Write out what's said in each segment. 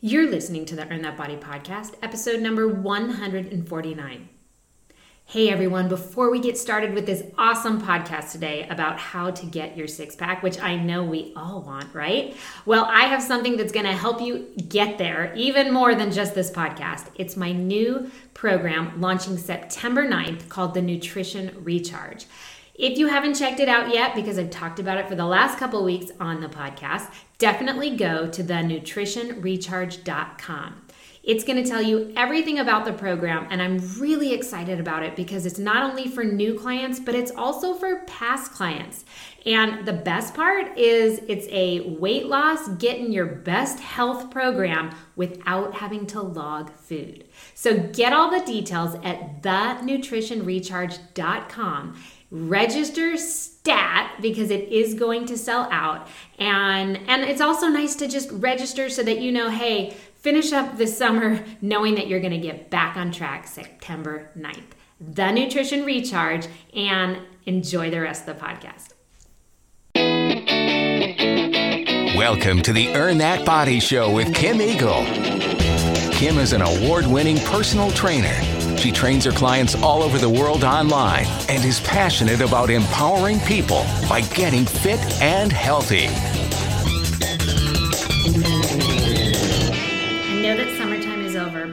You're listening to the Earn That Body podcast, episode number 149. Hey everyone, before we get started with this awesome podcast today about how to get your six pack, which I know we all want, right? Well, I have something that's gonna help you get there even more than just this podcast. It's my new program launching September 9th called the Nutrition Recharge. If you haven't checked it out yet, because I've talked about it for the last couple weeks on the podcast, definitely go to the nutritionrecharge.com. It's going to tell you everything about the program, and I'm really excited about it because it's not only for new clients, but it's also for past clients. And the best part is it's a weight loss, getting your best health program without having to log food. So get all the details at thenutritionrecharge.com register stat because it is going to sell out. And and it's also nice to just register so that you know hey finish up this summer knowing that you're going to get back on track september 9th the nutrition recharge and enjoy the rest of the podcast. Welcome to the earn that body show with kim eagle. Kim is an award-winning personal trainer she trains her clients all over the world online and is passionate about empowering people by getting fit and healthy.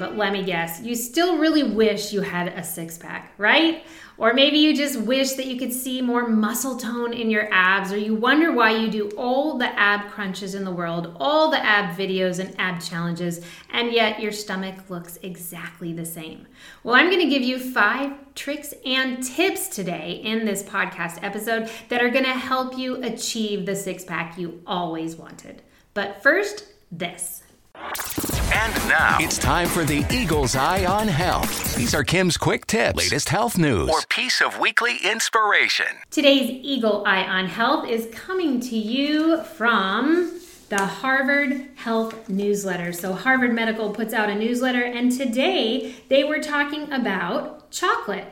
But let me guess, you still really wish you had a six pack, right? Or maybe you just wish that you could see more muscle tone in your abs, or you wonder why you do all the ab crunches in the world, all the ab videos and ab challenges, and yet your stomach looks exactly the same. Well, I'm gonna give you five tricks and tips today in this podcast episode that are gonna help you achieve the six pack you always wanted. But first, this. And now it's time for the Eagle's Eye on Health. These are Kim's quick tips, latest health news, or piece of weekly inspiration. Today's Eagle Eye on Health is coming to you from the Harvard Health Newsletter. So, Harvard Medical puts out a newsletter, and today they were talking about chocolate.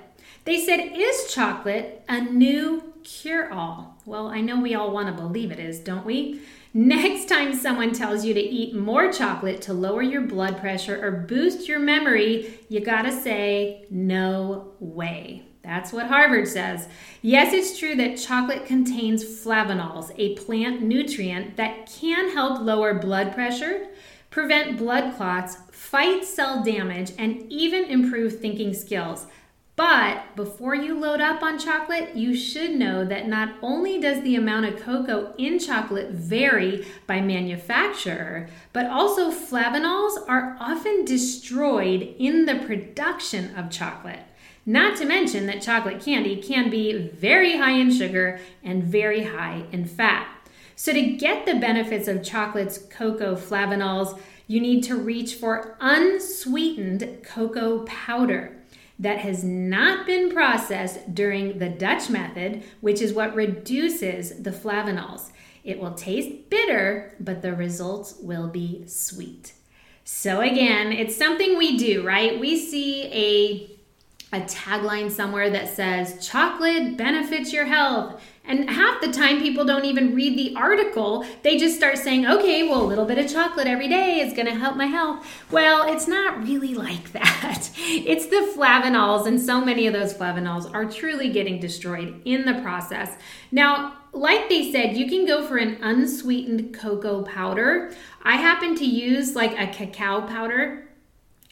They said, Is chocolate a new cure all? Well, I know we all want to believe it is, don't we? Next time someone tells you to eat more chocolate to lower your blood pressure or boost your memory, you gotta say, no way. That's what Harvard says. Yes, it's true that chocolate contains flavanols, a plant nutrient that can help lower blood pressure, prevent blood clots, fight cell damage, and even improve thinking skills. But before you load up on chocolate, you should know that not only does the amount of cocoa in chocolate vary by manufacturer, but also flavanols are often destroyed in the production of chocolate. Not to mention that chocolate candy can be very high in sugar and very high in fat. So, to get the benefits of chocolate's cocoa flavanols, you need to reach for unsweetened cocoa powder that has not been processed during the Dutch method, which is what reduces the flavanols. It will taste bitter, but the results will be sweet. So again, it's something we do, right? We see a a tagline somewhere that says chocolate benefits your health and half the time, people don't even read the article. They just start saying, okay, well, a little bit of chocolate every day is going to help my health. Well, it's not really like that. It's the flavanols, and so many of those flavanols are truly getting destroyed in the process. Now, like they said, you can go for an unsweetened cocoa powder. I happen to use like a cacao powder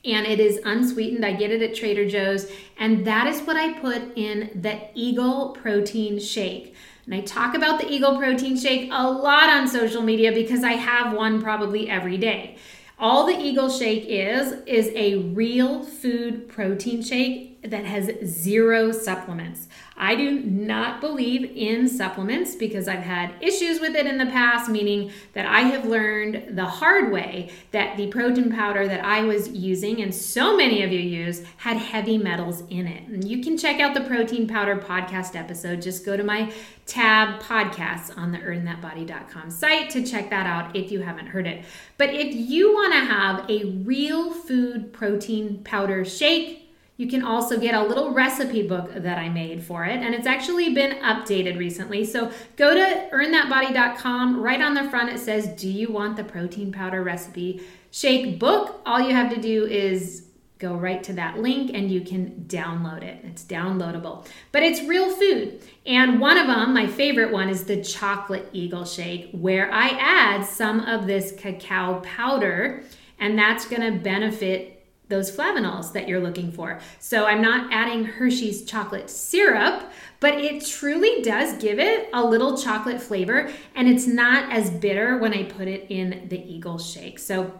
and it is unsweetened. I get it at Trader Joe's, and that is what I put in the Eagle Protein Shake. And I talk about the Eagle Protein Shake a lot on social media because I have one probably every day. All the Eagle Shake is, is a real food protein shake that has zero supplements. I do not believe in supplements because I've had issues with it in the past, meaning that I have learned the hard way that the protein powder that I was using, and so many of you use, had heavy metals in it. And you can check out the protein powder podcast episode. Just go to my tab podcasts on the earnthatbody.com site to check that out if you haven't heard it. But if you want to have a real food protein powder shake, You can also get a little recipe book that I made for it, and it's actually been updated recently. So go to earnthatbody.com. Right on the front, it says, Do you want the protein powder recipe shake book? All you have to do is go right to that link and you can download it. It's downloadable, but it's real food. And one of them, my favorite one, is the chocolate eagle shake, where I add some of this cacao powder, and that's gonna benefit those flavanols that you're looking for. So I'm not adding Hershey's chocolate syrup, but it truly does give it a little chocolate flavor and it's not as bitter when I put it in the Eagle shake. So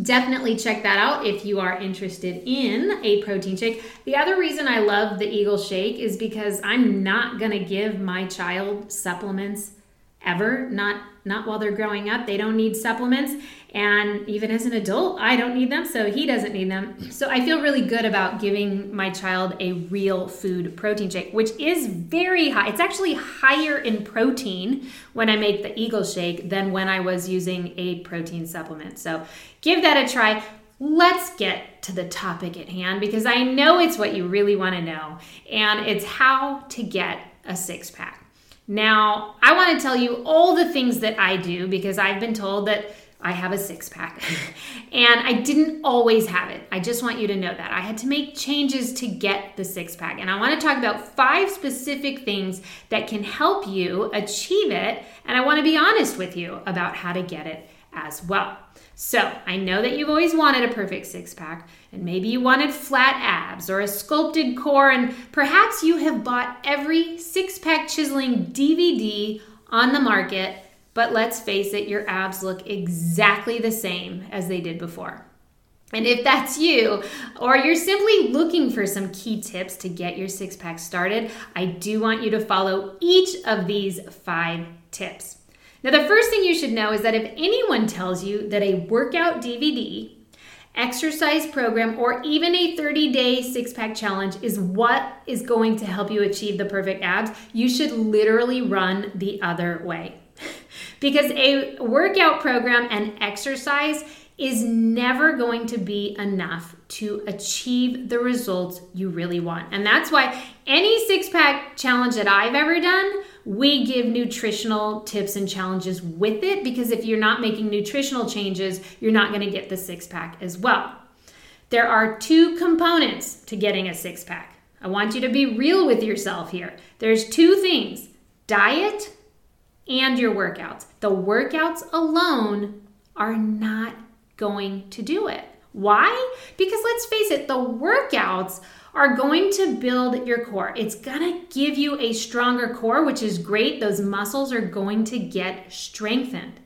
definitely check that out if you are interested in a protein shake. The other reason I love the Eagle shake is because I'm not to give my child supplements ever not not while they're growing up. They don't need supplements. And even as an adult i don't need them so he doesn't need them. So i feel really good about giving my child a real food protein shake which is very high. It's actually higher in protein when i make the eagle shake than when i was using a protein supplement. So give that a try. Let's get to the topic at hand because i know it's what you really want to know and it's how to get a six pack now, I want to tell you all the things that I do because I've been told that I have a six pack and I didn't always have it. I just want you to know that. I had to make changes to get the six pack. And I want to talk about five specific things that can help you achieve it. And I want to be honest with you about how to get it as well. So, I know that you've always wanted a perfect six pack, and maybe you wanted flat abs or a sculpted core, and perhaps you have bought every six pack chiseling DVD on the market, but let's face it, your abs look exactly the same as they did before. And if that's you, or you're simply looking for some key tips to get your six pack started, I do want you to follow each of these five tips. Now, the first thing you should know is that if anyone tells you that a workout DVD, exercise program, or even a 30 day six pack challenge is what is going to help you achieve the perfect abs, you should literally run the other way. because a workout program and exercise is never going to be enough to achieve the results you really want. And that's why any six pack challenge that I've ever done we give nutritional tips and challenges with it because if you're not making nutritional changes, you're not going to get the six pack as well. There are two components to getting a six pack. I want you to be real with yourself here. There's two things diet and your workouts. The workouts alone are not going to do it. Why? Because let's face it, the workouts are going to build your core. It's to give you a stronger core, which is great. Those muscles are going to get strengthened.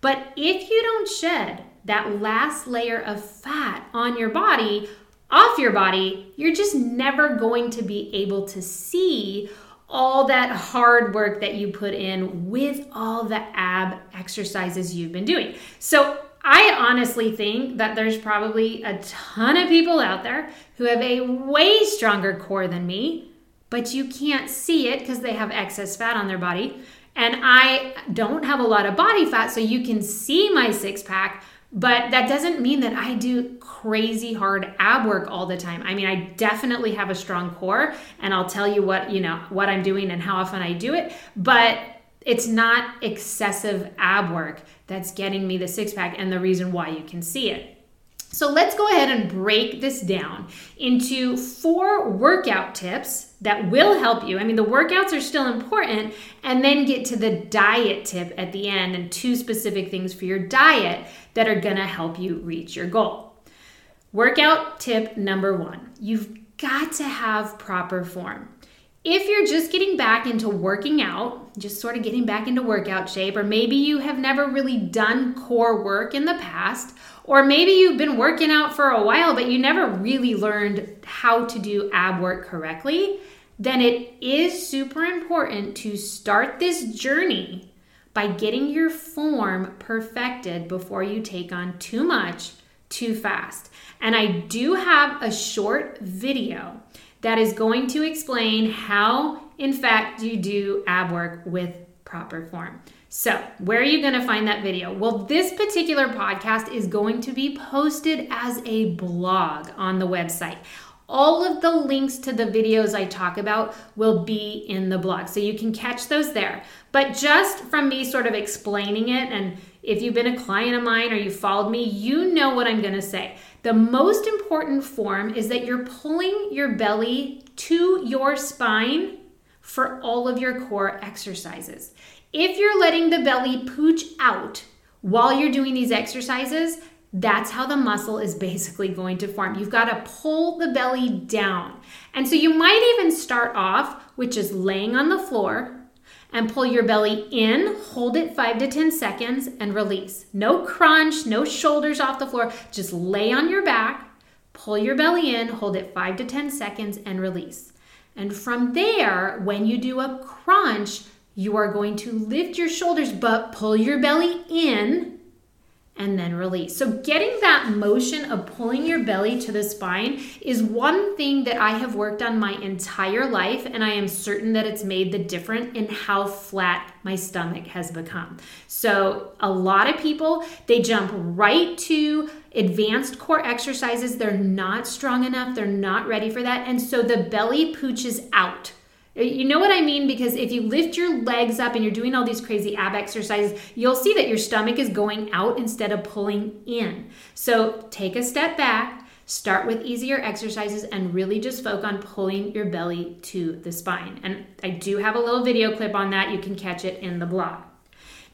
But if you don't shed that last layer of fat on your body, off your body, you're just never going to be able to see all that hard work that you put in with all the ab exercises you've been doing. So I honestly think that there's probably a ton of people out there who have a way stronger core than me, but you can't see it because they have excess fat on their body. And I don't have a lot of body fat, so you can see my six pack, but that doesn't mean that I do crazy hard ab work all the time. I mean, I definitely have a strong core, and I'll tell you what, you know, what I'm doing and how often I do it, but it's not excessive ab work that's getting me the six pack and the reason why you can see it. So let's go ahead and break this down into four workout tips that will help you. I mean, the workouts are still important, and then get to the diet tip at the end and two specific things for your diet that are gonna help you reach your goal. Workout tip number one you've got to have proper form. If you're just getting back into working out, just sort of getting back into workout shape, or maybe you have never really done core work in the past, or maybe you've been working out for a while but you never really learned how to do ab work correctly, then it is super important to start this journey by getting your form perfected before you take on too much too fast. And I do have a short video that is going to explain how, in fact, you do ab work with proper form. So, where are you going to find that video? Well, this particular podcast is going to be posted as a blog on the website. All of the links to the videos I talk about will be in the blog. So you can catch those there. But just from me sort of explaining it, and if you've been a client of mine or you followed me, you know what I'm going to say. The most important form is that you're pulling your belly to your spine for all of your core exercises. If you're letting the belly pooch out while you're doing these exercises, that's how the muscle is basically going to form. You've got to pull the belly down. And so you might even start off which is laying on the floor and pull your belly in, hold it five to 10 seconds, and release. No crunch, no shoulders off the floor. Just lay on your back, pull your belly in, hold it five to 10 seconds, and release. And from there, when you do a crunch, you are going to lift your shoulders, but pull your belly in and then release. So, getting that motion of pulling your belly to the spine is one thing that I have worked on my entire life, and I am certain that it's made the difference in how flat my stomach has become. So, a lot of people they jump right to advanced core exercises. They're not strong enough, they're not ready for that, and so the belly pooches out. You know what I mean? Because if you lift your legs up and you're doing all these crazy ab exercises, you'll see that your stomach is going out instead of pulling in. So take a step back, start with easier exercises, and really just focus on pulling your belly to the spine. And I do have a little video clip on that. You can catch it in the blog.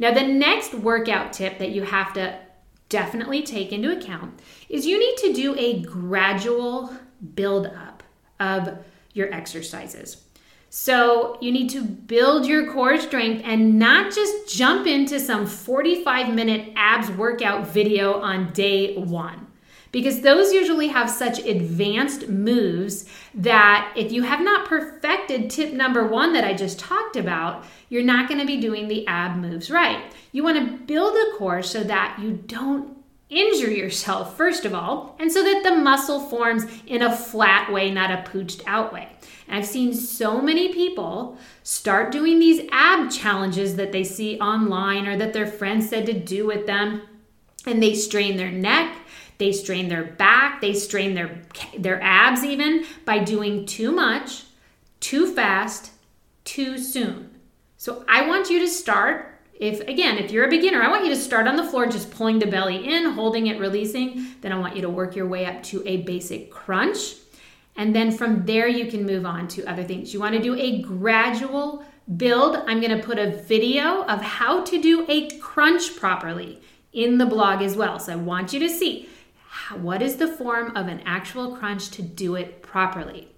Now, the next workout tip that you have to definitely take into account is you need to do a gradual build up of your exercises. So you need to build your core strength and not just jump into some 45 minute abs workout video on day one. Because those usually have such advanced moves that if you have not perfected tip number one that I just talked about, you're not going to be doing the ab moves right. You want to build a core so that you don't injure yourself, first of all, and so that the muscle forms in a flat way, not a pooched out way. I've seen so many people start doing these ab challenges that they see online or that their friends said to do with them, and they strain their neck, they strain their back, they strain their their abs even by doing too much, too fast, too soon. So I want you to start if again, if you're a beginner, I want you to start on the floor just pulling the belly in, holding it, releasing. Then I want you to work your way up to a basic crunch and then from there, you can move on to other things. You want to do a gradual build. I'm going to put a video of how to do a crunch properly in the blog as well. So I want you to see what is the form of an actual crunch to do it properly.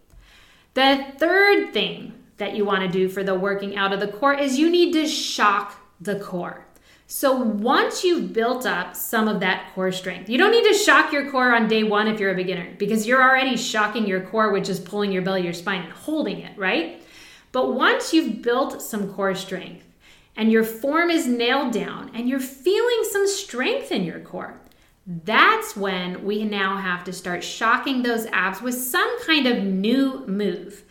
The third thing that you want to do for the working out of the core is you need to shock the core. So once you've built up some of that core strength, you don't need to shock your core on day one if you're a beginner because you're already shocking your core, which is pulling your belly, your spine, and holding it, right? But once you've built some core strength and your form is nailed down and you're feeling some strength in your core, that's when we now have to start shocking those abs with some kind of new move.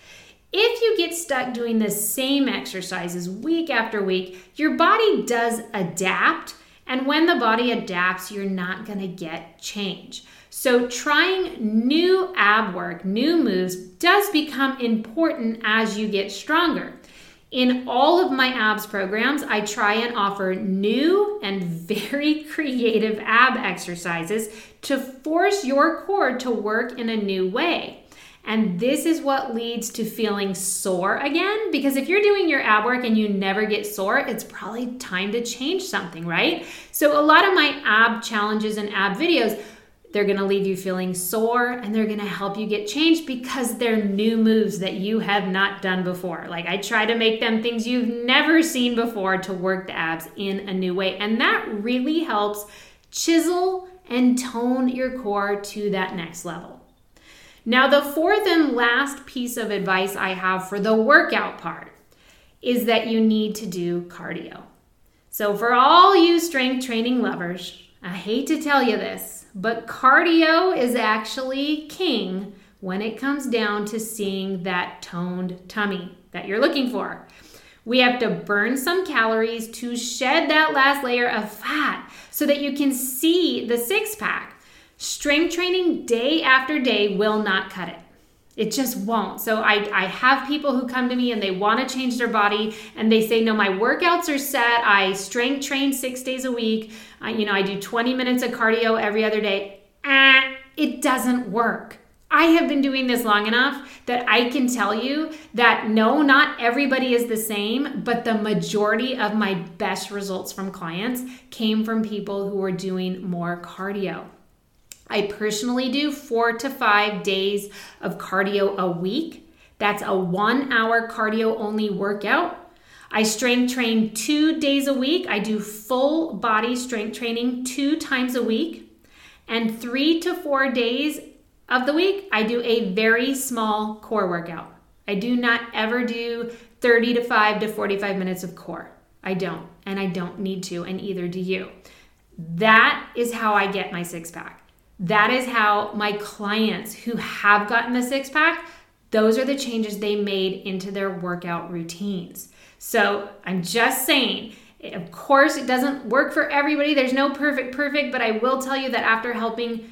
If you get stuck doing the same exercises week after week, your body does adapt. And when the body adapts, you're not to get change. So, trying new ab work, new moves, does become important as you get stronger. In all of my abs programs, I try and offer new and very creative ab exercises to force your core to work in a new way. And this is what leads to feeling sore again. Because if you're doing your ab work and you never get sore, it's probably time to change something, right? So, a lot of my ab challenges and ab videos, they're gonna leave you feeling sore and they're gonna help you get changed because they're new moves that you have not done before. Like, I try to make them things you've never seen before to work the abs in a new way. And that really helps chisel and tone your core to that next level. Now, the fourth and last piece of advice I have for the workout part is that you need to do cardio. So, for all you strength training lovers, I hate to tell you this, but cardio is actually king when it comes down to seeing that toned tummy that you're looking for. We have to burn some calories to shed that last layer of fat so that you can see the six pack. Strength training day after day will not cut it. It just won't. So I, I have people who come to me and they want to change their body and they say, no, my workouts are set. I strength train six days a week. I, you know, I do 20 minutes of cardio every other day. Eh, it doesn't work. I have been doing this long enough that I can tell you that no, not everybody is the same, but the majority of my best results from clients came from people who were doing more cardio. I personally do four to five days of cardio a week. That's a one hour cardio only workout. I strength train two days a week. I do full body strength training two times a week. And three to four days of the week, I do a very small core workout. I do not ever do 30 to 5 to 45 minutes of core. I don't, and I don't need to, and either do you. That is how I get my six pack. That is how my clients who have gotten the six pack, those are the changes they made into their workout routines. So I'm just saying, of course, it doesn't work for everybody. There's no perfect, perfect, but I will tell you that after helping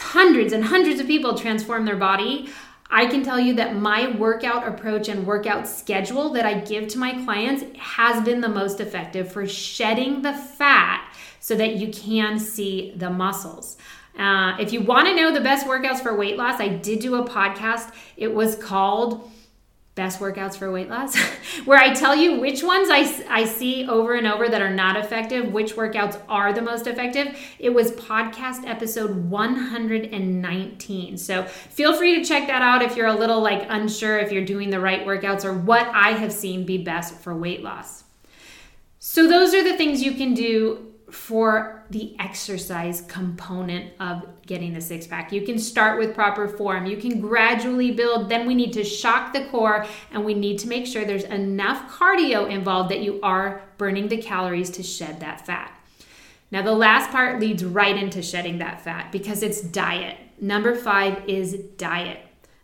hundreds and hundreds of people transform their body, I can tell you that my workout approach and workout schedule that I give to my clients has been the most effective for shedding the fat so that you can see the muscles. Uh, if you want to know the best workouts for weight loss, I did do a podcast. It was called Best Workouts for Weight Loss, where I tell you which ones I, I see over and over that are not effective, which workouts are the most effective. It was podcast episode 119. So feel free to check that out if you're a little like unsure if you're doing the right workouts or what I have seen be best for weight loss. So, those are the things you can do for the exercise component of getting the six pack. You can start with proper form, you can gradually build. Then we need to shock the core and we need to make sure there's enough cardio involved that you are burning the calories to shed that fat. Now, the last part leads right into shedding that fat because it's diet. Number five is diet.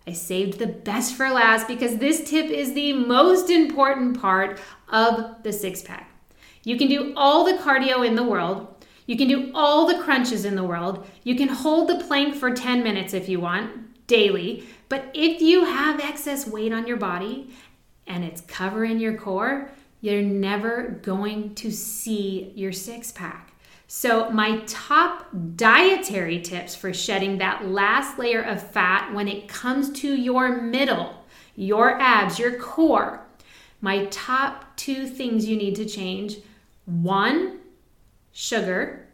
I saved the best for last because this tip is the most important part of the six pack. You can do all the cardio in the world. You can do all the crunches in the world. You can hold the plank for 10 minutes if you want daily. But if you have excess weight on your body and it's covering your core, you're never going to see your six pack. So, my top dietary tips for shedding that last layer of fat when it comes to your middle, your abs, your core, my top two things you need to change one, sugar.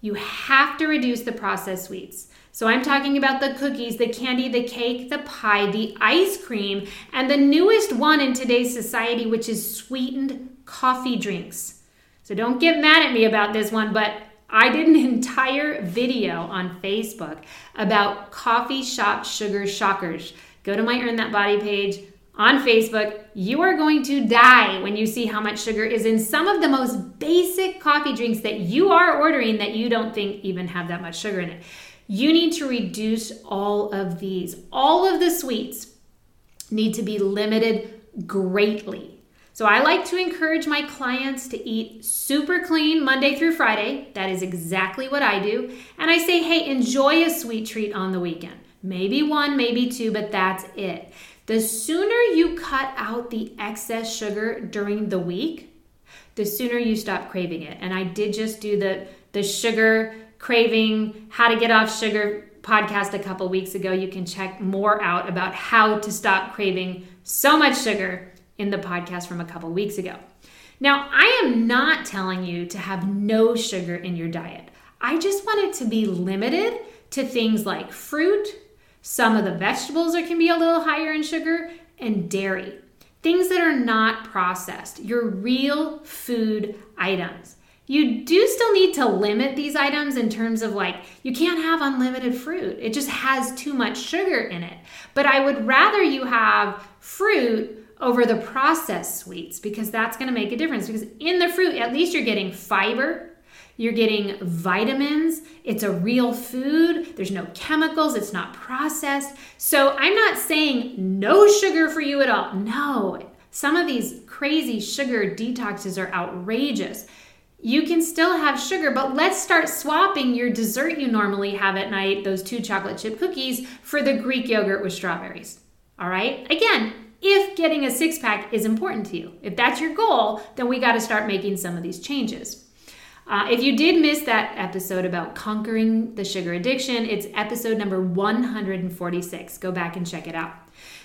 You have to reduce the processed sweets. So I'm talking about the cookies, the candy, the cake, the pie, the ice cream, and the newest one in today's society, which is sweetened coffee drinks. So don't get mad at me about this one, but I did an entire video on Facebook about coffee shop sugar shockers. Go to my Earn That Body page, on Facebook, you are going to die when you see how much sugar is in some of the most basic coffee drinks that you are ordering that you don't think even have that much sugar in it. You need to reduce all of these. All of the sweets need to be limited greatly. So I like to encourage my clients to eat super clean Monday through Friday. That is exactly what I do. And I say, hey, enjoy a sweet treat on the weekend. Maybe one, maybe two, but that's it. The sooner you cut out the excess sugar during the week, the sooner you stop craving it. And I did just do the the sugar craving, how to get off sugar podcast a couple weeks ago. You can check more out about how to stop craving so much sugar in the podcast from a couple weeks ago. Now, I am not telling you to have no sugar in your diet. I just want it to be limited to things like fruit, some of the vegetables are, can be a little higher in sugar, and dairy. Things that are not processed, your real food items. You do still need to limit these items in terms of like, you can't have unlimited fruit. It just has too much sugar in it. But I would rather you have fruit over the processed sweets because that's to make a difference. Because in the fruit, at least you're getting fiber, you're getting vitamins. It's a real food. There's no chemicals. It's not processed. So I'm not saying no sugar for you at all. No. Some of these crazy sugar detoxes are outrageous. you can still have sugar, but let's start swapping your dessert you normally have at night, those two chocolate chip cookies, for the Greek yogurt with strawberries. All right? Again, if getting a six pack is important to you, if that's your goal, then we got to start making some of these changes. Uh, if you did miss that episode about conquering the sugar addiction, it's episode number 146. Go back and check it out.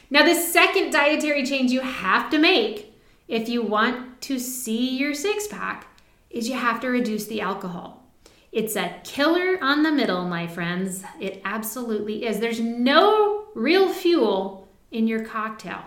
Now, the second dietary change you have to make if you want to see your six pack is you have to reduce the alcohol. It's a killer on the middle, my friends. It absolutely is. There's no real fuel in your cocktail.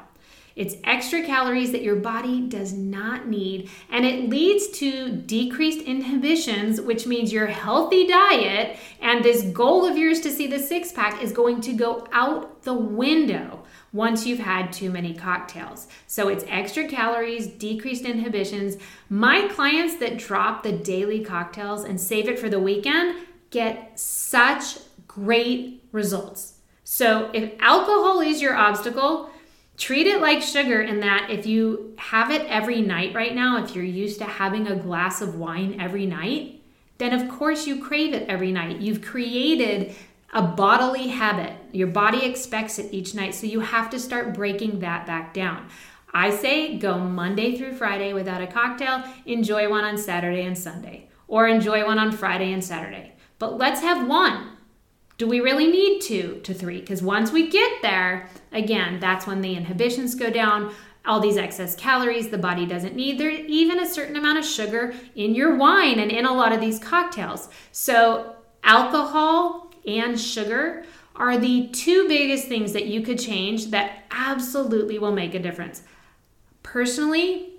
It's extra calories that your body does not need, and it leads to decreased inhibitions, which means your healthy diet and this goal of yours to see the six pack is going to go out the window once you've had too many cocktails. So it's extra calories, decreased inhibitions. My clients that drop the daily cocktails and save it for the weekend get such great results. So if alcohol is your obstacle, treat it like sugar in that if you have it every night right now, if you're used to having a glass of wine every night, then of course you crave it every night. You've created a bodily habit. Your body expects it each night, so you have to start breaking that back down. I say go Monday through Friday without a cocktail, enjoy one on Saturday and Sunday, or enjoy one on Friday and Saturday. But let's have one do we really need two to three? Because once we get there, again, that's when the inhibitions go down. All these excess calories the body doesn't need. There's even a certain amount of sugar in your wine and in a lot of these cocktails. So, alcohol and sugar are the two biggest things that you could change that absolutely will make a difference. Personally,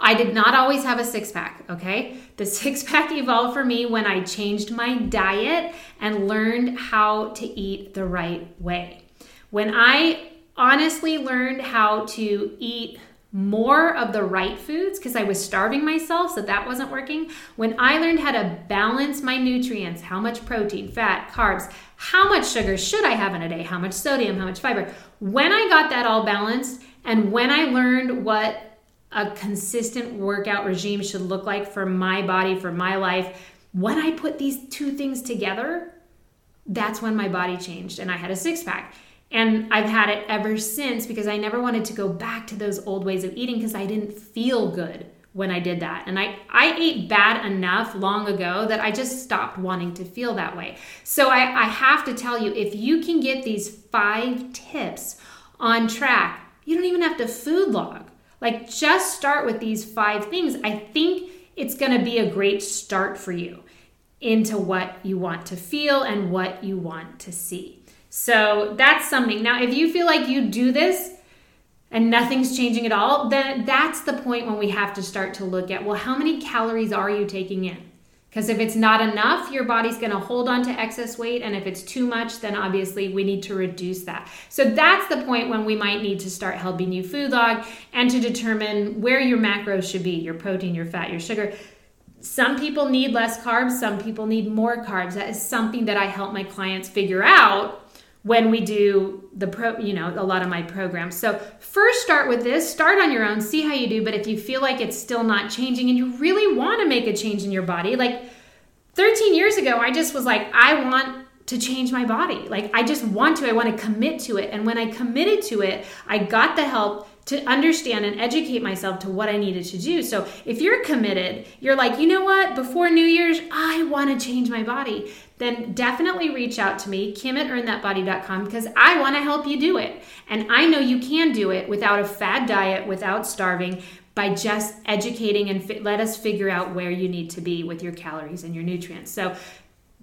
I did not always have a six pack, okay? The six pack evolved for me when I changed my diet and learned how to eat the right way. When I honestly learned how to eat more of the right foods because I was starving myself, so that wasn't working. When I learned how to balance my nutrients, how much protein, fat, carbs, how much sugar should I have in a day, how much sodium, how much fiber, when I got that all balanced, and when I learned what a consistent workout regime should look like for my body, for my life, when I put these two things together, that's when my body changed and I had a six pack. And I've had it ever since because I never wanted to go back to those old ways of eating because I didn't feel good when I did that. And I, I ate bad enough long ago that I just stopped wanting to feel that way. So I, I have to tell you if you can get these five tips on track, you don't even have to food log. Like, just start with these five things. I think it's going to be a great start for you into what you want to feel and what you want to see. So, that's something. Now, if you feel like you do this and nothing's changing at all, then that's the point when we have to start to look at well, how many calories are you taking in? Because if it's not enough, your body's going to hold on to excess weight. And if it's too much, then obviously we need to reduce that. So that's the point when we might need to start helping you food log and to determine where your macros should be your protein, your fat, your sugar. Some people need less carbs, some people need more carbs. That is something that I help my clients figure out when we do the pro you know a lot of my programs. So first start with this start on your own see how you do. But if you feel like it's still not changing and you really want to make a change in your body like 13 years ago i just was like i want to change my body. Like i just want to i want to commit to it. And when i committed to it i got the help to understand and educate myself to what I needed to do. So if you're committed, you're like, you know what, before New Year's, I want to change my body, then definitely reach out to me, Kim at earnthatbody.com, because I want to help you do it. And I know you can do it without a fad diet, without starving, by just educating and fi- let us figure out where you need to be with your calories and your nutrients. So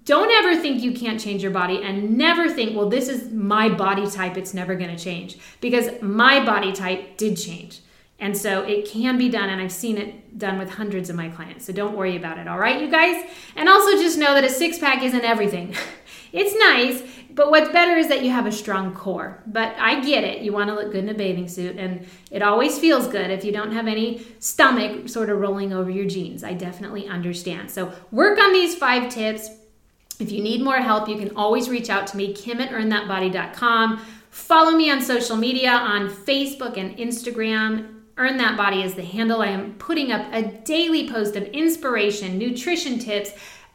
don't ever think you can't change your body and never think, well, this is my body type, it's never going to change. Because my body type did change. And so it can be done, and I've seen it done with hundreds of my clients. So don't worry about it, all right, you guys? And also just know that a six pack isn't everything. it's nice, but what's better is that you have a strong core. But I get it. You want to look good in a bathing suit, and it always feels good if you don't have any stomach sort of rolling over your jeans. I definitely understand. So work on these five tips if you need more help, you can always reach out to me, Kim at earnthatbody.com. Follow me on social media on Facebook and Instagram Earn That Body is the handle. I am putting up a daily post of inspiration, nutrition tips,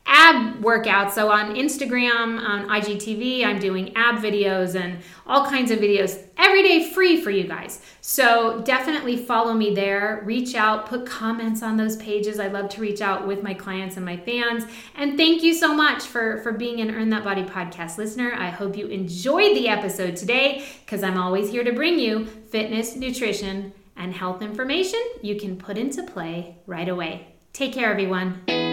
ab workouts. So on Instagram, on IGTV, I'm doing ab videos and all kinds of videos every day free for you guys. So definitely follow me there. Reach out, put comments on those pages. I love to reach out with my clients and my fans. And thank you so much for, for being an Earn That Body podcast listener. I hope you enjoyed the episode today because I'm always here to bring you fitness, nutrition, and health information you can put into play right away. Take care, everyone.